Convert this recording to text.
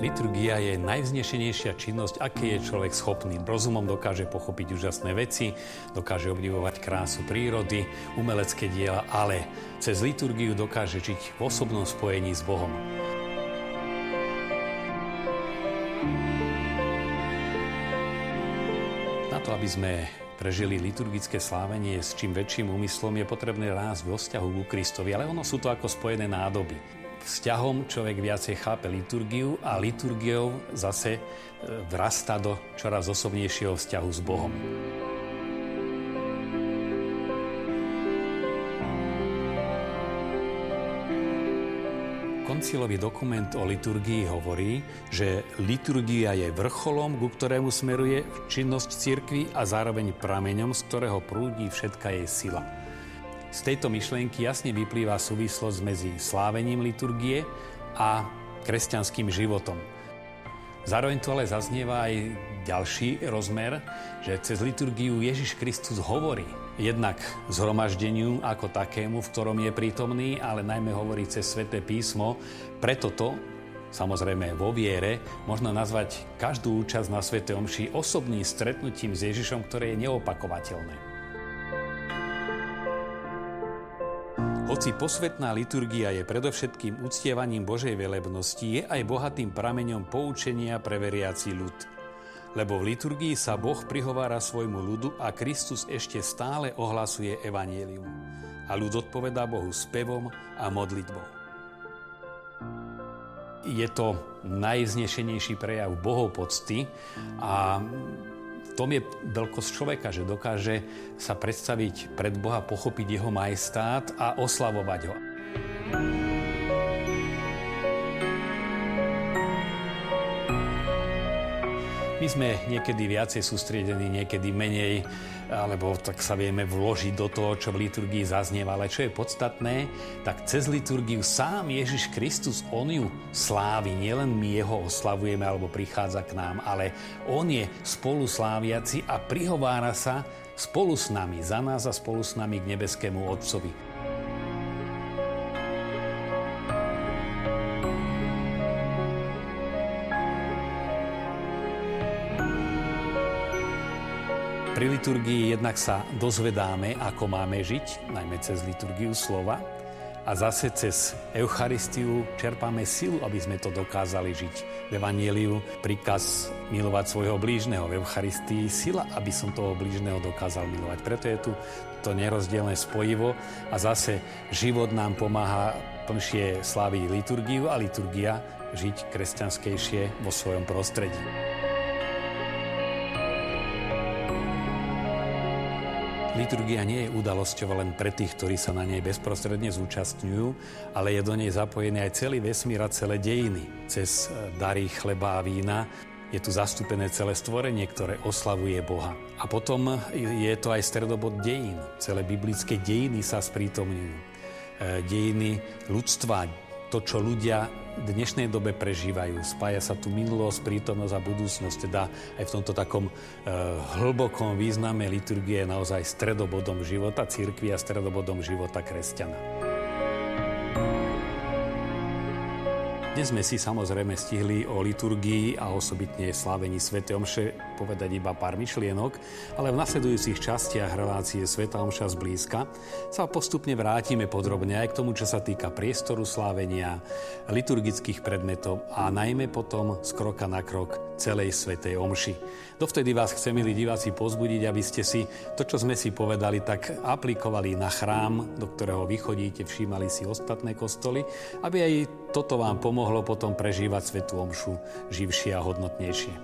Liturgia je najvznešenejšia činnosť, aké je človek schopný. Rozumom dokáže pochopiť úžasné veci, dokáže obdivovať krásu prírody, umelecké diela, ale cez liturgiu dokáže žiť v osobnom spojení s Bohom. Na to, aby sme prežili liturgické slávenie s čím väčším úmyslom, je potrebné rásť vo vzťahu ku Kristovi, ale ono sú to ako spojené nádoby vzťahom človek viacej chápe liturgiu a liturgiou zase e, vrasta do čoraz osobnejšieho vzťahu s Bohom. Koncilový dokument o liturgii hovorí, že liturgia je vrcholom, ku ktorému smeruje činnosť cirkvy a zároveň prameňom, z ktorého prúdi všetka jej sila. Z tejto myšlienky jasne vyplýva súvislosť medzi slávením liturgie a kresťanským životom. Zároveň tu ale zaznieva aj ďalší rozmer, že cez liturgiu Ježiš Kristus hovorí jednak zhromaždeniu ako takému, v ktorom je prítomný, ale najmä hovorí cez sväté písmo. Preto to, samozrejme vo viere, možno nazvať každú účasť na Svete Omši osobným stretnutím s Ježišom, ktoré je neopakovateľné. Hoci posvetná liturgia je predovšetkým uctievaním Božej velebnosti, je aj bohatým prameňom poučenia pre veriaci ľud. Lebo v liturgii sa Boh prihovára svojmu ľudu a Kristus ešte stále ohlasuje evanielium. A ľud odpovedá Bohu spevom a modlitbou. Je to najznešenejší prejav Bohov pocty a tom je veľkosť človeka, že dokáže sa predstaviť pred Boha, pochopiť jeho majestát a oslavovať ho. My sme niekedy viacej sústriedení, niekedy menej alebo tak sa vieme vložiť do toho, čo v liturgii zaznieva. Ale čo je podstatné, tak cez liturgiu sám Ježiš Kristus, on ju slávi. Nielen my jeho oslavujeme alebo prichádza k nám, ale on je spolu sláviaci a prihovára sa spolu s nami, za nás a spolu s nami k nebeskému Otcovi. Pri liturgii jednak sa dozvedáme, ako máme žiť, najmä cez liturgiu slova, a zase cez Eucharistiu čerpáme silu, aby sme to dokázali žiť. V Evangeliu príkaz milovať svojho blížneho, v Eucharistii sila, aby som toho blížneho dokázal milovať. Preto je tu to nerozdielne spojivo a zase život nám pomáha plnšie sláviť liturgiu a liturgia žiť kresťanskejšie vo svojom prostredí. Liturgia nie je udalosťou len pre tých, ktorí sa na nej bezprostredne zúčastňujú, ale je do nej zapojený aj celý vesmír a celé dejiny. Cez e, dary chleba a vína je tu zastúpené celé stvorenie, ktoré oslavuje Boha. A potom je to aj stredobod dejín. Celé biblické dejiny sa sprítomňujú. E, dejiny ľudstva, to, čo ľudia v dnešnej dobe prežívajú. Spája sa tu minulosť, prítomnosť a budúcnosť. Teda aj v tomto takom e, hlbokom význame liturgie je naozaj stredobodom života církvy a stredobodom života kresťana. Dnes sme si samozrejme stihli o liturgii a osobitne slávení Sv. Omše povedať iba pár myšlienok, ale v nasledujúcich častiach relácie Sveta Omša zblízka sa postupne vrátime podrobne aj k tomu, čo sa týka priestoru slávenia, liturgických predmetov a najmä potom z kroka na krok celej Svetej Omši. Dovtedy vás chcem, milí diváci, pozbudiť, aby ste si to, čo sme si povedali, tak aplikovali na chrám, do ktorého vychodíte, všímali si ostatné kostoly, aby aj toto vám pomohlo mohlo potom prežívať svetú omšu živšie a hodnotnejšie.